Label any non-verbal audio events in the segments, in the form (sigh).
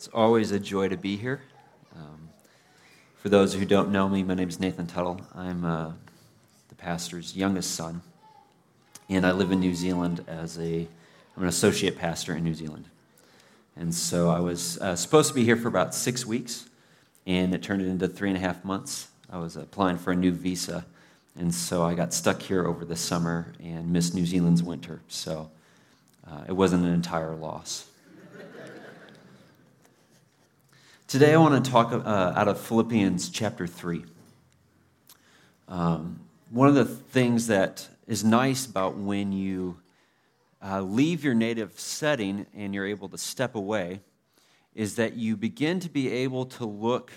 It's always a joy to be here. Um, for those who don't know me, my name is Nathan Tuttle. I'm uh, the pastor's youngest son, and I live in New Zealand as a I'm an associate pastor in New Zealand. And so I was uh, supposed to be here for about six weeks, and it turned into three and a half months. I was applying for a new visa, and so I got stuck here over the summer and missed New Zealand's winter. So uh, it wasn't an entire loss. Today, I want to talk uh, out of Philippians chapter 3. Um, one of the things that is nice about when you uh, leave your native setting and you're able to step away is that you begin to be able to look,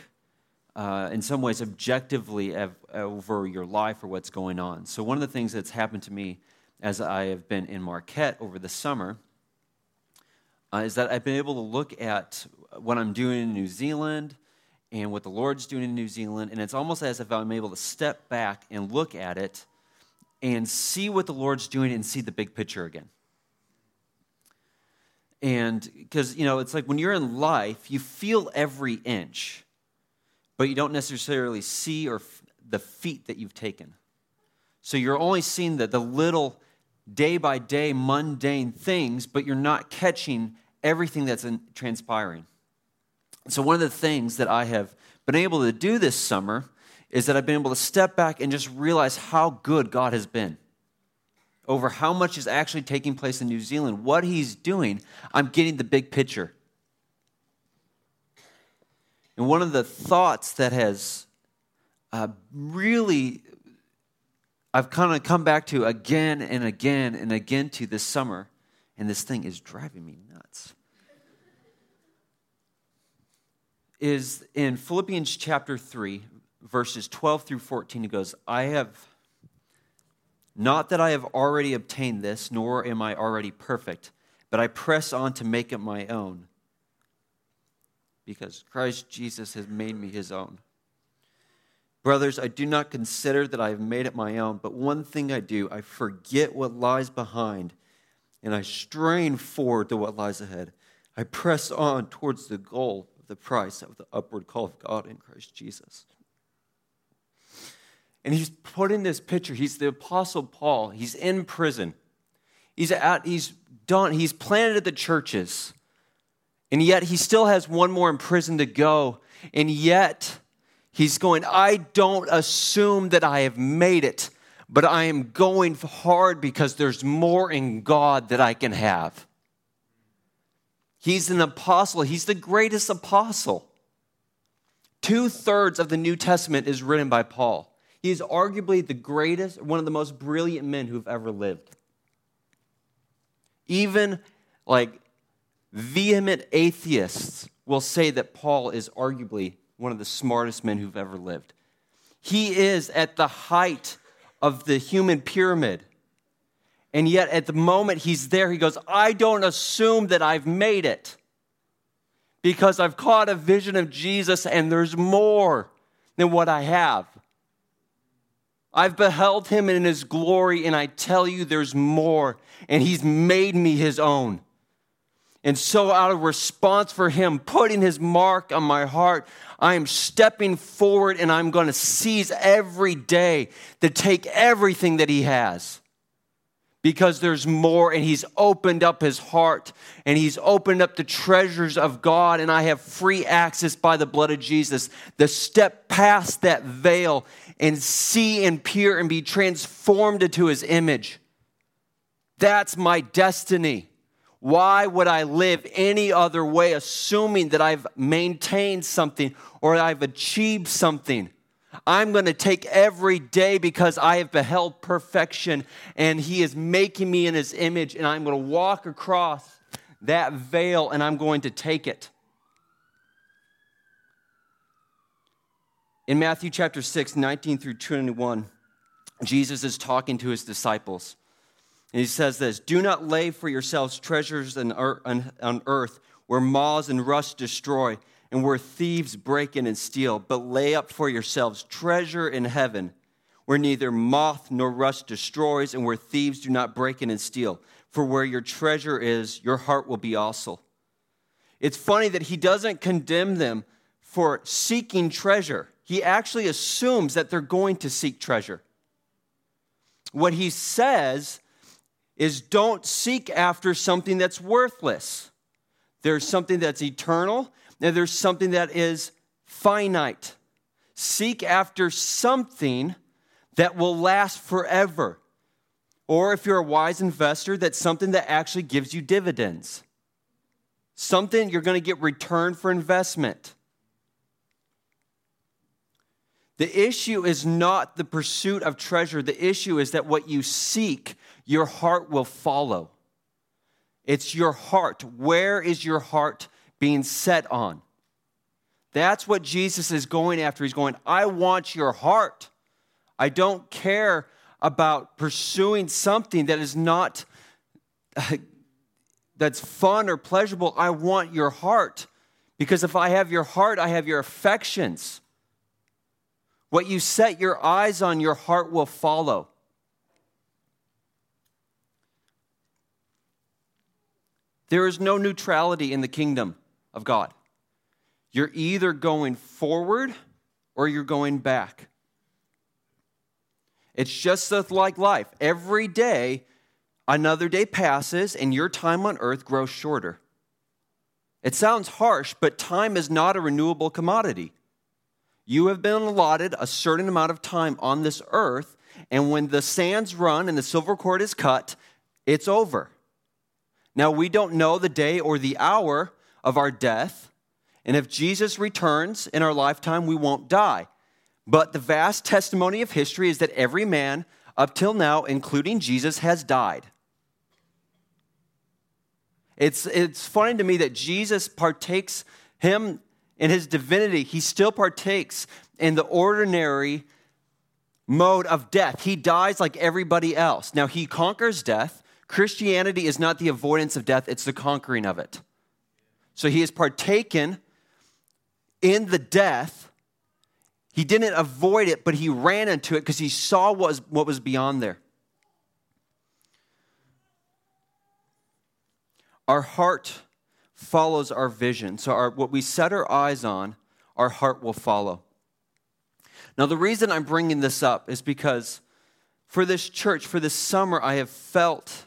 uh, in some ways, objectively over your life or what's going on. So, one of the things that's happened to me as I have been in Marquette over the summer uh, is that I've been able to look at what I'm doing in New Zealand and what the Lord's doing in New Zealand, and it's almost as if I'm able to step back and look at it and see what the Lord's doing and see the big picture again. And because, you know, it's like when you're in life, you feel every inch, but you don't necessarily see or f- the feet that you've taken. So you're only seeing the, the little day by day mundane things, but you're not catching everything that's in, transpiring. So, one of the things that I have been able to do this summer is that I've been able to step back and just realize how good God has been over how much is actually taking place in New Zealand, what He's doing. I'm getting the big picture. And one of the thoughts that has uh, really, I've kind of come back to again and again and again to this summer, and this thing is driving me nuts is in Philippians chapter 3, verses 12 through 14. He goes, I have, not that I have already obtained this, nor am I already perfect, but I press on to make it my own, because Christ Jesus has made me his own. Brothers, I do not consider that I have made it my own, but one thing I do, I forget what lies behind, and I strain forward to what lies ahead. I press on towards the goal the price of the upward call of God in Christ Jesus. And he's put in this picture. He's the Apostle Paul. He's in prison. He's at, he's done, he's planted the churches. And yet he still has one more in prison to go. And yet he's going, I don't assume that I have made it, but I am going hard because there's more in God that I can have. He's an apostle, he's the greatest apostle. Two thirds of the New Testament is written by Paul. He is arguably the greatest, one of the most brilliant men who've ever lived. Even like vehement atheists will say that Paul is arguably one of the smartest men who've ever lived. He is at the height of the human pyramid. And yet, at the moment he's there, he goes, I don't assume that I've made it because I've caught a vision of Jesus and there's more than what I have. I've beheld him in his glory, and I tell you, there's more, and he's made me his own. And so, out of response for him putting his mark on my heart, I am stepping forward and I'm going to seize every day to take everything that he has because there's more and he's opened up his heart and he's opened up the treasures of God and I have free access by the blood of Jesus to step past that veil and see and peer and be transformed into his image. That's my destiny. Why would I live any other way, assuming that I've maintained something or I've achieved something? I'm going to take every day because I have beheld perfection and He is making me in His image, and I'm going to walk across that veil and I'm going to take it. In Matthew chapter 6, 19 through 21, Jesus is talking to his disciples. And he says this Do not lay for yourselves treasures on earth where moths and rust destroy and where thieves break in and steal, but lay up for yourselves treasure in heaven, where neither moth nor rust destroys, and where thieves do not break in and steal. For where your treasure is, your heart will be also. it's funny that he doesn't condemn them for seeking treasure. He actually assumes that they're going to seek treasure. What he says is don't seek after something that's worthless. There's something that's eternal, and there's something that is finite. Seek after something that will last forever. Or if you're a wise investor, that's something that actually gives you dividends. Something you're going to get return for investment. The issue is not the pursuit of treasure. The issue is that what you seek, your heart will follow. It's your heart. Where is your heart being set on? That's what Jesus is going after. He's going, I want your heart. I don't care about pursuing something that is not (laughs) that's fun or pleasurable. I want your heart. Because if I have your heart, I have your affections. What you set your eyes on, your heart will follow. There is no neutrality in the kingdom of God. You're either going forward or you're going back. It's just like life. Every day, another day passes and your time on earth grows shorter. It sounds harsh, but time is not a renewable commodity. You have been allotted a certain amount of time on this earth, and when the sands run and the silver cord is cut, it's over. Now, we don't know the day or the hour of our death, and if Jesus returns in our lifetime, we won't die. But the vast testimony of history is that every man up till now, including Jesus, has died. It's, it's funny to me that Jesus partakes, him in his divinity, he still partakes in the ordinary mode of death. He dies like everybody else. Now, he conquers death, Christianity is not the avoidance of death, it's the conquering of it. So he has partaken in the death. He didn't avoid it, but he ran into it because he saw what was, what was beyond there. Our heart follows our vision. So, our, what we set our eyes on, our heart will follow. Now, the reason I'm bringing this up is because for this church, for this summer, I have felt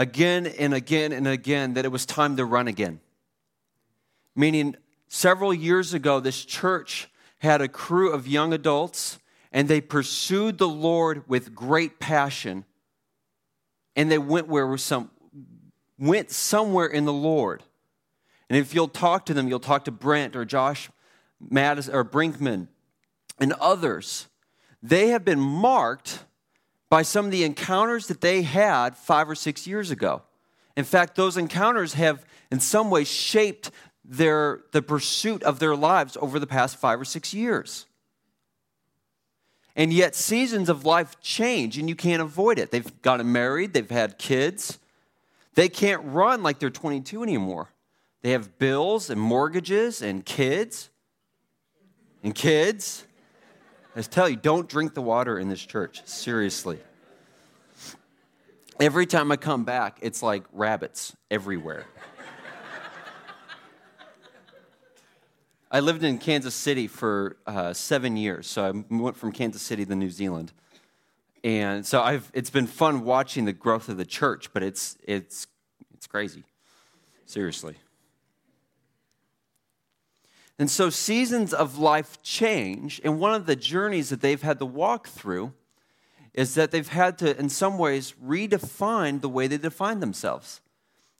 again and again and again that it was time to run again. Meaning, several years ago, this church had a crew of young adults and they pursued the Lord with great passion. And they went where some went somewhere in the Lord. And if you'll talk to them, you'll talk to Brent or Josh Madison or Brinkman and others. They have been marked by some of the encounters that they had five or six years ago. In fact, those encounters have, in some ways, shaped their, the pursuit of their lives over the past five or six years. And yet, seasons of life change, and you can't avoid it. They've gotten married, they've had kids. They can't run like they're 22 anymore. They have bills and mortgages and kids. And kids. I tell you, don't drink the water in this church. Seriously. Every time I come back, it's like rabbits everywhere. I lived in Kansas City for uh, seven years, so I went from Kansas City to New Zealand, and so I've, it's been fun watching the growth of the church, but it's it's it's crazy, seriously. And so seasons of life change, and one of the journeys that they've had to walk through is that they've had to, in some ways, redefine the way they define themselves.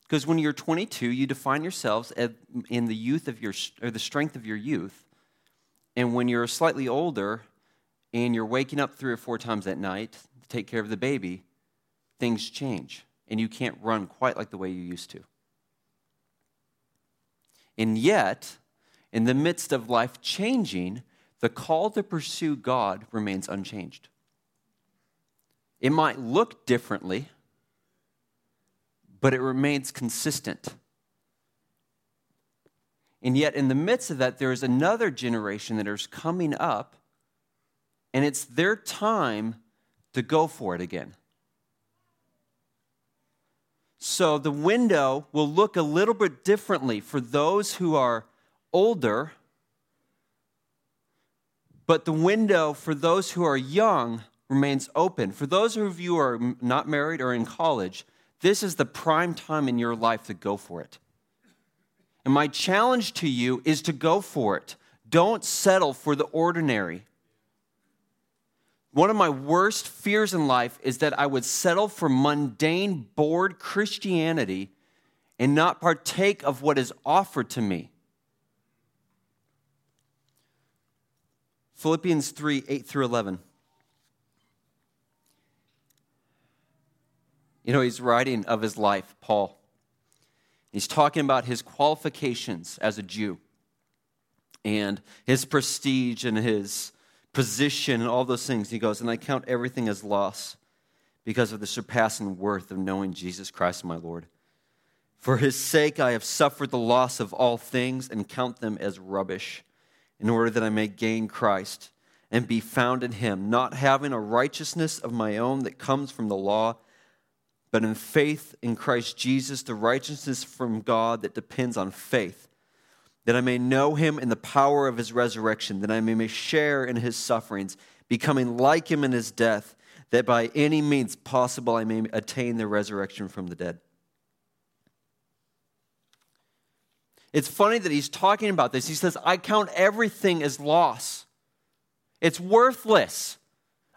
Because when you're 22, you define yourselves in the youth of your, or the strength of your youth. And when you're slightly older and you're waking up three or four times at night to take care of the baby, things change. And you can't run quite like the way you used to. And yet, in the midst of life changing, the call to pursue God remains unchanged. It might look differently, but it remains consistent. And yet, in the midst of that, there is another generation that is coming up, and it's their time to go for it again. So the window will look a little bit differently for those who are older, but the window for those who are young remains open. For those of you who are not married or in college, this is the prime time in your life to go for it. And my challenge to you is to go for it. Don't settle for the ordinary. One of my worst fears in life is that I would settle for mundane, bored Christianity and not partake of what is offered to me. Philippians 3 8 through 11. You know, he's writing of his life, Paul. He's talking about his qualifications as a Jew and his prestige and his position and all those things. He goes, And I count everything as loss because of the surpassing worth of knowing Jesus Christ, my Lord. For his sake, I have suffered the loss of all things and count them as rubbish, in order that I may gain Christ and be found in him, not having a righteousness of my own that comes from the law, but in faith in Christ Jesus, the righteousness from God that depends on faith that I may know him in the power of his resurrection, that I may share in his sufferings, becoming like him in his death, that by any means possible I may attain the resurrection from the dead. It's funny that he's talking about this. He says, I count everything as loss. It's worthless.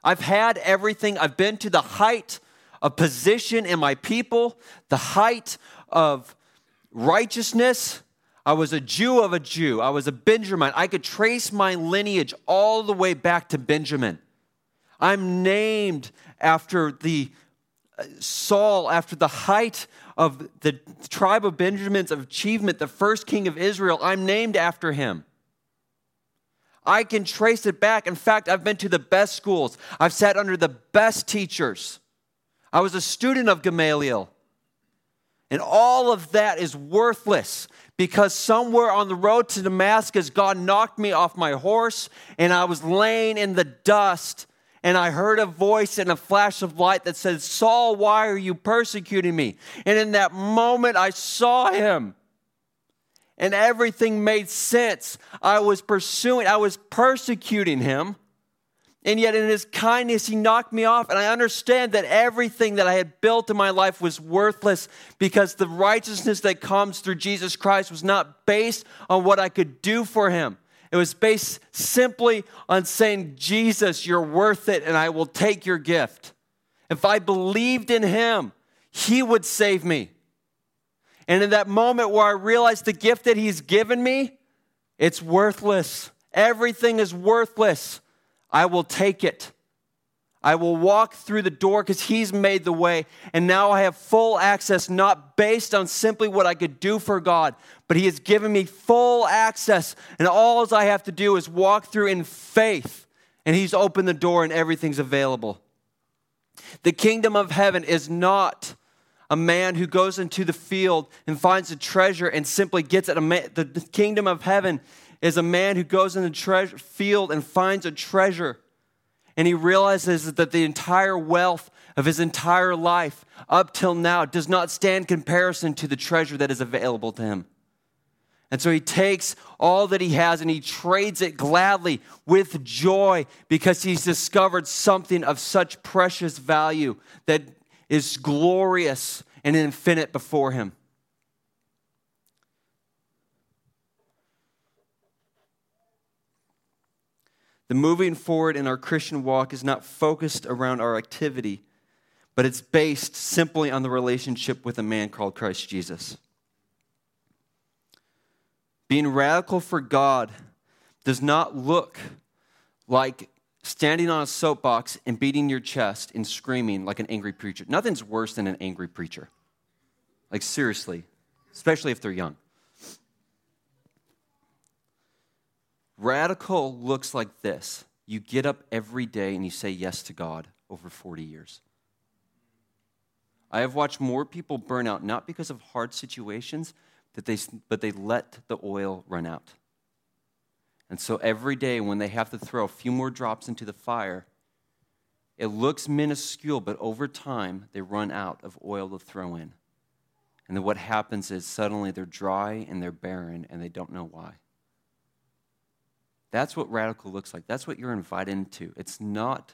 I've had everything. I've been to the height of position in my people, the height of righteousness, I was a Jew of a Jew. I was a Benjamin. I could trace my lineage all the way back to Benjamin. I'm named after the uh, Saul, after the height of the tribe of Benjamin's achievement, the first king of Israel. I'm named after him. I can trace it back. In fact, I've been to the best schools, I've sat under the best teachers. I was a student of Gamaliel. And all of that is worthless because somewhere on the road to Damascus, God knocked me off my horse and I was laying in the dust. And I heard a voice and a flash of light that said, Saul, why are you persecuting me? And in that moment, I saw him. And everything made sense. I was pursuing, I was persecuting him. And yet, in his kindness, he knocked me off. And I understand that everything that I had built in my life was worthless because the righteousness that comes through Jesus Christ was not based on what I could do for him. It was based simply on saying, Jesus, you're worth it, and I will take your gift. If I believed in him, he would save me. And in that moment where I realized the gift that he's given me, it's worthless. Everything is worthless. I will take it. I will walk through the door because He's made the way. And now I have full access, not based on simply what I could do for God, but He has given me full access. And all I have to do is walk through in faith. And He's opened the door and everything's available. The kingdom of heaven is not a man who goes into the field and finds a treasure and simply gets it. The kingdom of heaven is a man who goes in the treasure field and finds a treasure. And he realizes that the entire wealth of his entire life up till now does not stand comparison to the treasure that is available to him. And so he takes all that he has and he trades it gladly with joy because he's discovered something of such precious value that is glorious and infinite before him. The moving forward in our Christian walk is not focused around our activity, but it's based simply on the relationship with a man called Christ Jesus. Being radical for God does not look like standing on a soapbox and beating your chest and screaming like an angry preacher. Nothing's worse than an angry preacher. Like, seriously, especially if they're young. Radical looks like this you get up every day and you say yes to God over 40 years. I have watched more people burn out not because of hard situations, that they, but they let the oil run out. And so every day when they have to throw a few more drops into the fire, it looks minuscule, but over time they run out of oil to throw in. And then what happens is suddenly they're dry and they're barren and they don't know why. That's what radical looks like. That's what you're invited into. It's not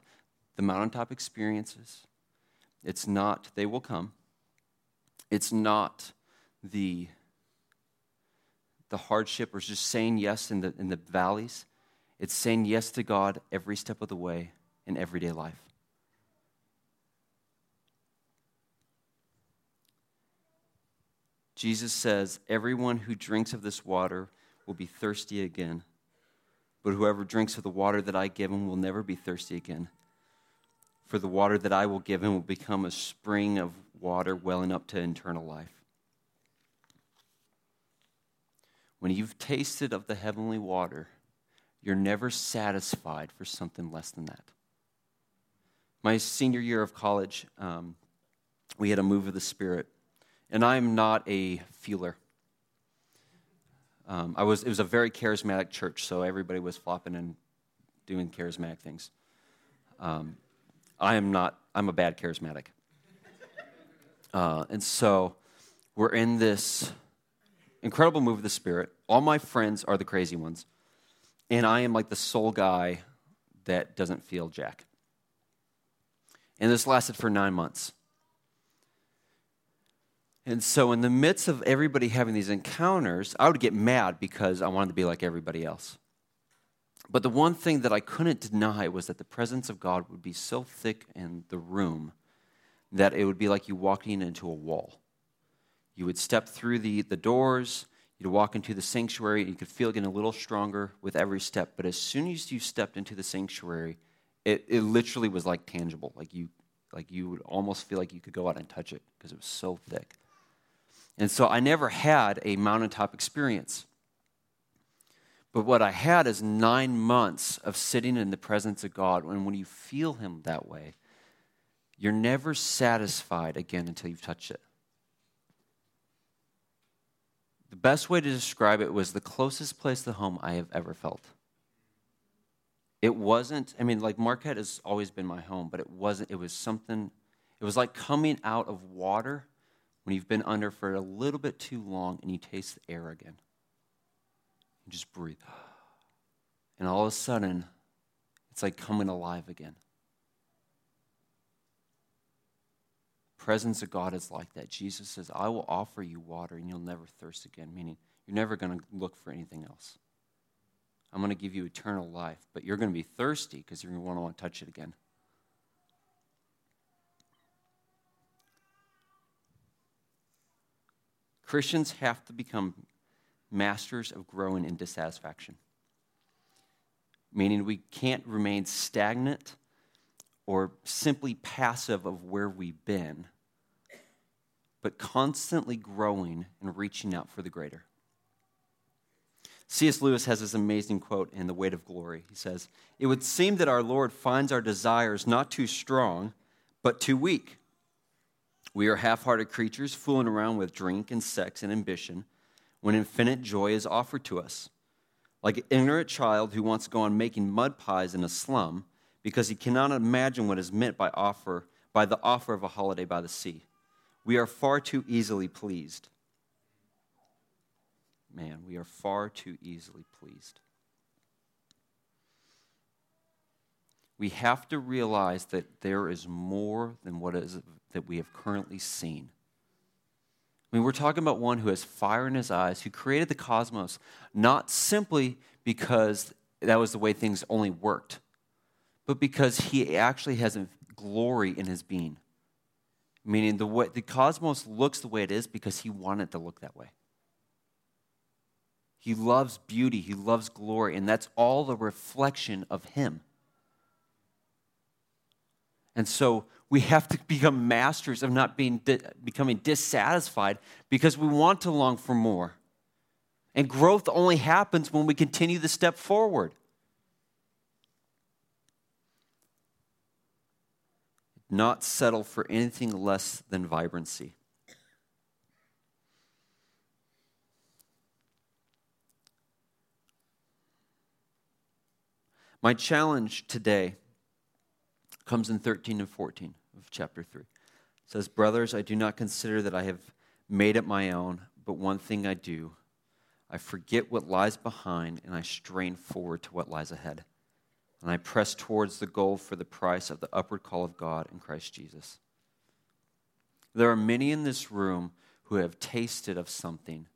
the mountaintop experiences, it's not, they will come. It's not the, the hardship or just saying yes in the, in the valleys. It's saying yes to God every step of the way in everyday life. Jesus says, Everyone who drinks of this water will be thirsty again. But whoever drinks of the water that I give him will never be thirsty again. For the water that I will give him will become a spring of water welling up to eternal life. When you've tasted of the heavenly water, you're never satisfied for something less than that. My senior year of college, um, we had a move of the Spirit and I'm not a feeler. Um, I was, it was a very charismatic church, so everybody was flopping and doing charismatic things. Um, I am not, I'm a bad charismatic. Uh, and so we're in this incredible move of the Spirit. All my friends are the crazy ones. And I am like the sole guy that doesn't feel jack. And this lasted for nine months. And so, in the midst of everybody having these encounters, I would get mad because I wanted to be like everybody else. But the one thing that I couldn't deny was that the presence of God would be so thick in the room that it would be like you walking into a wall. You would step through the, the doors, you'd walk into the sanctuary, and you could feel getting a little stronger with every step. But as soon as you stepped into the sanctuary, it, it literally was like tangible. Like you, like you would almost feel like you could go out and touch it because it was so thick. And so I never had a mountaintop experience. But what I had is nine months of sitting in the presence of God. And when you feel Him that way, you're never satisfied again until you've touched it. The best way to describe it was the closest place to home I have ever felt. It wasn't, I mean, like Marquette has always been my home, but it wasn't, it was something, it was like coming out of water when you've been under for a little bit too long and you taste the air again. You just breathe. And all of a sudden, it's like coming alive again. presence of God is like that. Jesus says, I will offer you water and you'll never thirst again, meaning you're never going to look for anything else. I'm going to give you eternal life, but you're going to be thirsty because you're going to want to touch it again. Christians have to become masters of growing in dissatisfaction, meaning we can't remain stagnant or simply passive of where we've been, but constantly growing and reaching out for the greater. C.S. Lewis has this amazing quote in The Weight of Glory. He says, It would seem that our Lord finds our desires not too strong, but too weak. We are half hearted creatures fooling around with drink and sex and ambition when infinite joy is offered to us. Like an ignorant child who wants to go on making mud pies in a slum because he cannot imagine what is meant by, offer, by the offer of a holiday by the sea. We are far too easily pleased. Man, we are far too easily pleased. we have to realize that there is more than what is that we have currently seen. I mean, we're talking about one who has fire in his eyes, who created the cosmos, not simply because that was the way things only worked, but because he actually has glory in his being. Meaning the, way, the cosmos looks the way it is because he wanted to look that way. He loves beauty, he loves glory, and that's all the reflection of him. And so we have to become masters of not being becoming dissatisfied because we want to long for more. And growth only happens when we continue the step forward. Not settle for anything less than vibrancy. My challenge today comes in 13 and 14 of chapter 3. It says, Brothers, I do not consider that I have made it my own, but one thing I do I forget what lies behind and I strain forward to what lies ahead. And I press towards the goal for the price of the upward call of God in Christ Jesus. There are many in this room who have tasted of something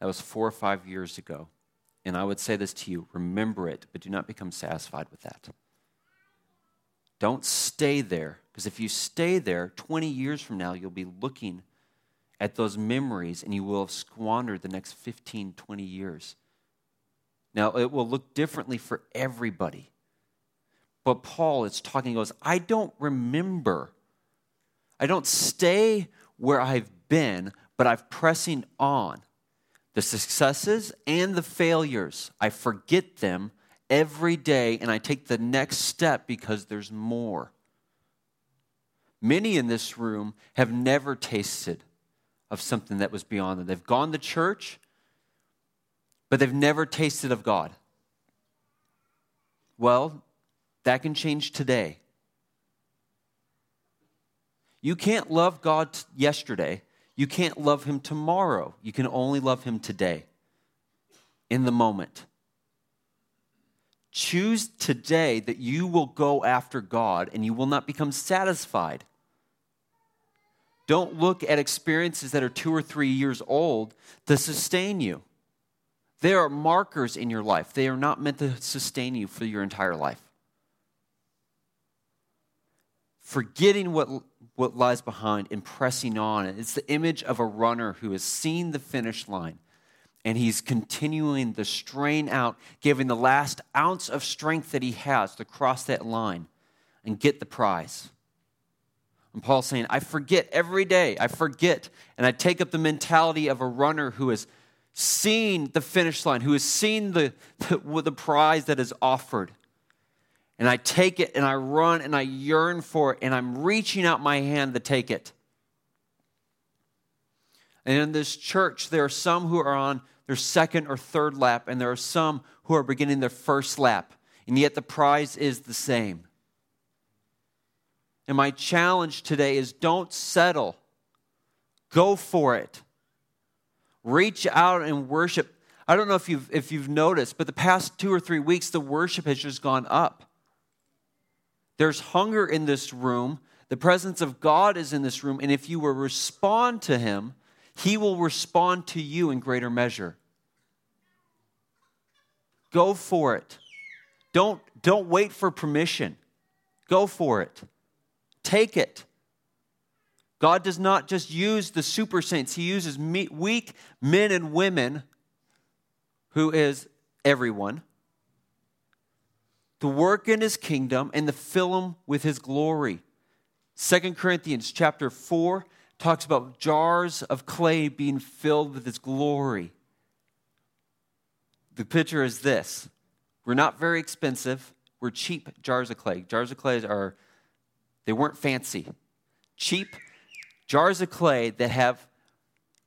that was four or five years ago. And I would say this to you remember it, but do not become satisfied with that. Don't stay there, because if you stay there, 20 years from now, you'll be looking at those memories and you will have squandered the next 15, 20 years. Now, it will look differently for everybody. But Paul is talking, goes, I don't remember. I don't stay where I've been, but I'm pressing on. The successes and the failures, I forget them every day and I take the next step because there's more. Many in this room have never tasted of something that was beyond them. They've gone to church, but they've never tasted of God. Well, that can change today. You can't love God yesterday. You can't love Him tomorrow. You can only love Him today, in the moment. Choose today that you will go after God and you will not become satisfied. Don't look at experiences that are two or three years old to sustain you. They are markers in your life, they are not meant to sustain you for your entire life. Forgetting what, what lies behind and pressing on. It's the image of a runner who has seen the finish line and he's continuing the strain out, giving the last ounce of strength that he has to cross that line and get the prize. And Paul's saying, I forget every day. I forget. And I take up the mentality of a runner who has seen the finish line, who has seen the, the, the prize that is offered. And I take it and I run and I yearn for it and I'm reaching out my hand to take it. And in this church, there are some who are on their second or third lap, and there are some who are beginning their first lap. And yet the prize is the same. And my challenge today is don't settle, go for it. Reach out and worship. I don't know if you've, if you've noticed, but the past two or three weeks, the worship has just gone up. There's hunger in this room. The presence of God is in this room. And if you will respond to Him, He will respond to you in greater measure. Go for it. Don't, don't wait for permission. Go for it. Take it. God does not just use the super saints, He uses weak men and women, who is everyone, to work in His kingdom and to fill Him with His glory. Second Corinthians chapter 4 talks about jars of clay being filled with His glory. The picture is this we're not very expensive, we're cheap jars of clay. Jars of clay are they weren't fancy. Cheap jars of clay that have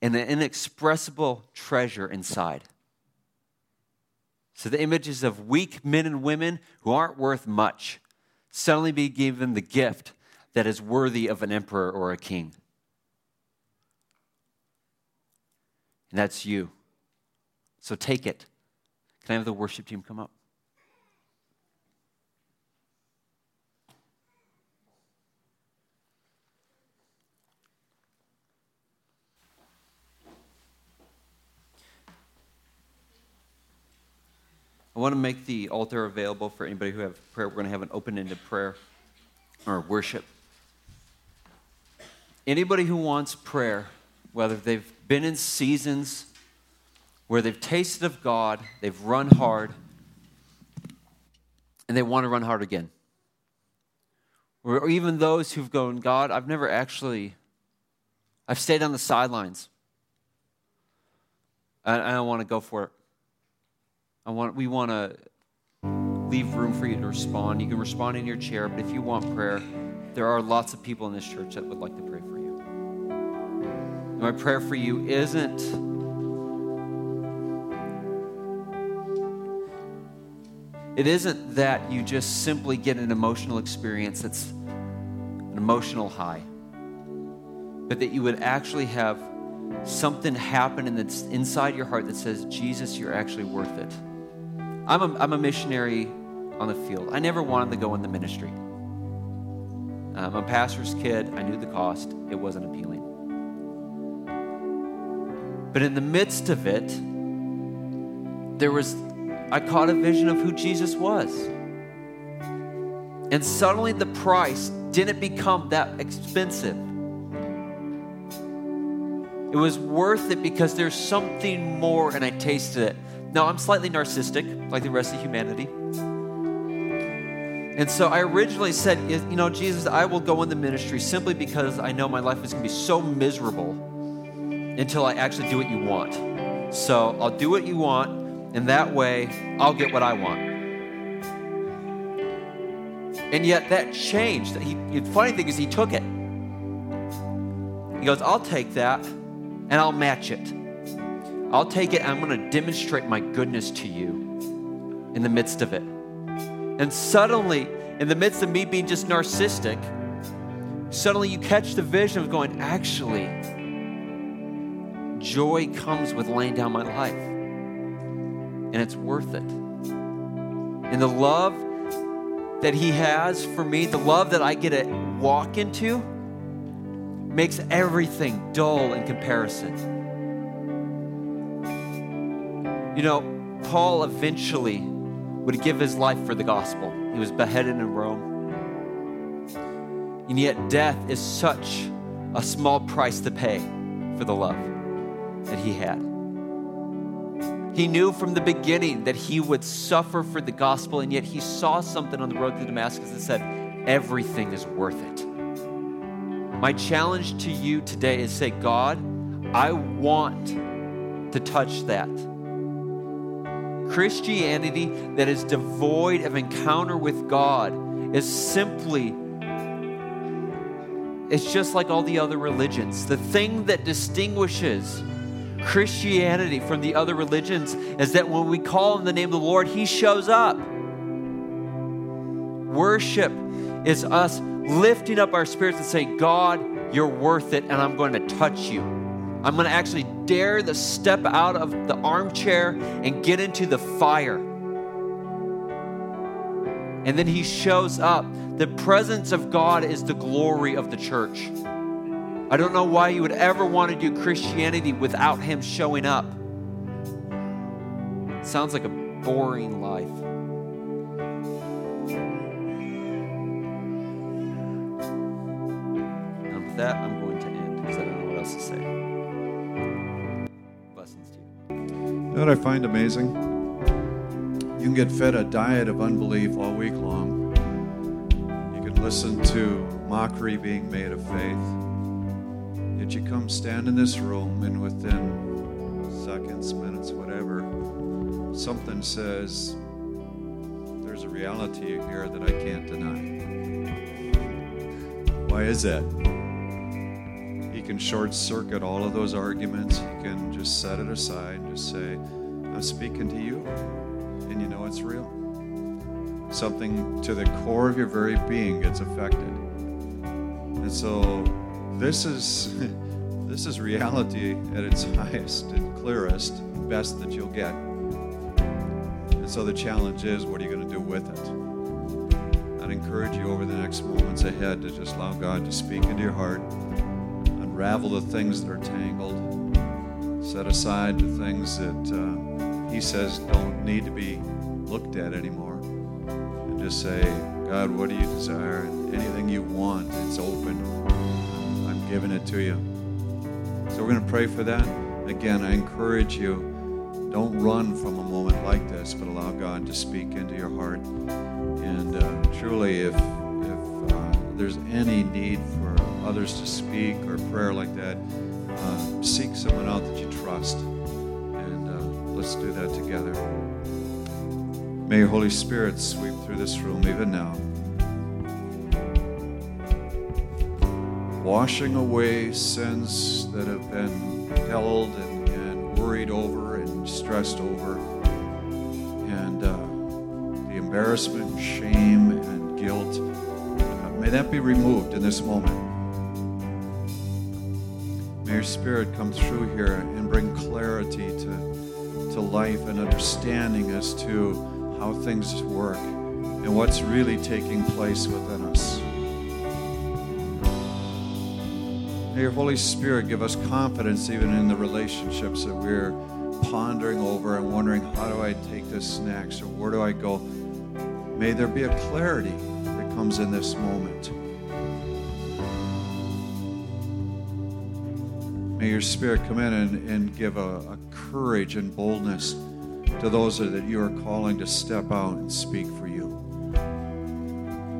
an inexpressible treasure inside. So the images of weak men and women who aren't worth much suddenly be given the gift that is worthy of an emperor or a king. And that's you. So take it. Can I have the worship team come up? I want to make the altar available for anybody who have prayer. We're going to have an open-ended prayer or worship. Anybody who wants prayer, whether they've been in seasons where they've tasted of God, they've run hard, and they want to run hard again. Or even those who've gone, God, I've never actually, I've stayed on the sidelines. I, I don't want to go for it. I want, we want to leave room for you to respond. You can respond in your chair, but if you want prayer, there are lots of people in this church that would like to pray for you. And my prayer for you isn't it isn't that you just simply get an emotional experience that's an emotional high, but that you would actually have something happen in that's inside your heart that says, Jesus, you're actually worth it. I'm a, I'm a missionary on the field. I never wanted to go in the ministry. Um, I'm a pastor's kid. I knew the cost. It wasn't appealing. But in the midst of it, there was, I caught a vision of who Jesus was. And suddenly the price didn't become that expensive. It was worth it because there's something more, and I tasted it. Now, I'm slightly narcissistic, like the rest of humanity. And so I originally said, you know, Jesus, I will go in the ministry simply because I know my life is going to be so miserable until I actually do what you want. So I'll do what you want, and that way I'll get what I want. And yet that changed. He, the funny thing is, he took it. He goes, I'll take that and I'll match it. I'll take it I'm going to demonstrate my goodness to you in the midst of it. And suddenly, in the midst of me being just narcissistic, suddenly you catch the vision of going, actually, joy comes with laying down my life. And it's worth it. And the love that He has for me, the love that I get to walk into, makes everything dull in comparison. You know, Paul eventually would give his life for the gospel. He was beheaded in Rome. And yet, death is such a small price to pay for the love that he had. He knew from the beginning that he would suffer for the gospel, and yet he saw something on the road to Damascus that said, Everything is worth it. My challenge to you today is say, God, I want to touch that. Christianity that is devoid of encounter with God is simply it's just like all the other religions. The thing that distinguishes Christianity from the other religions is that when we call on the name of the Lord, He shows up. Worship is us lifting up our spirits and saying, God, you're worth it, and I'm going to touch you. I'm going to actually dare to step out of the armchair and get into the fire. And then he shows up. The presence of God is the glory of the church. I don't know why you would ever want to do Christianity without Him showing up. It sounds like a boring life. And with that, I'm going to end because I don't know what else to say. Blessings to you. You know what I find amazing? You can get fed a diet of unbelief all week long. You can listen to mockery being made of faith you come stand in this room and within seconds, minutes, whatever, something says, there's a reality here that I can't deny. Why is that? He can short circuit all of those arguments. He can just set it aside and just say, I'm speaking to you, and you know it's real. Something to the core of your very being gets affected. And so this is (laughs) this is reality at its highest and clearest, best that you'll get. And so the challenge is, what are you going to do with it? I'd encourage you over the next moments ahead to just allow God to speak into your heart, unravel the things that are tangled, set aside the things that uh, He says don't need to be looked at anymore, and just say, God, what do you desire? Anything you want, it's open giving it to you. So we're going to pray for that. Again, I encourage you don't run from a moment like this, but allow God to speak into your heart. And uh, truly, if, if uh, there's any need for others to speak or prayer like that, uh, seek someone out that you trust. And uh, let's do that together. May your Holy Spirit sweep through this room even now. Washing away sins that have been held and, and worried over and stressed over, and uh, the embarrassment, shame, and guilt. Uh, may that be removed in this moment. May your spirit come through here and bring clarity to, to life and understanding as to how things work and what's really taking place within us. May your Holy Spirit give us confidence even in the relationships that we're pondering over and wondering, how do I take this next or where do I go? May there be a clarity that comes in this moment. May your Spirit come in and, and give a, a courage and boldness to those that you are calling to step out and speak for you.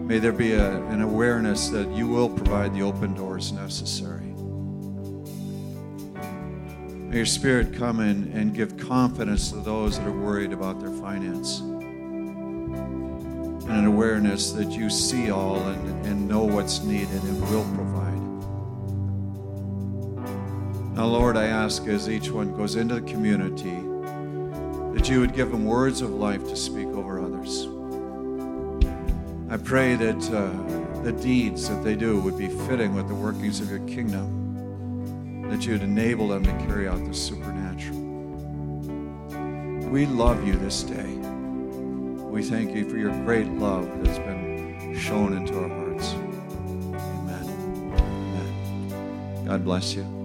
May there be a, an awareness that you will provide the open doors necessary. May your Spirit come in and give confidence to those that are worried about their finance. And an awareness that you see all and, and know what's needed and will provide. Now, Lord, I ask as each one goes into the community that you would give them words of life to speak over others. I pray that uh, the deeds that they do would be fitting with the workings of your kingdom, that you would enable them to carry out the supernatural. We love you this day. We thank you for your great love that's been shown into our hearts. Amen. Amen. God bless you.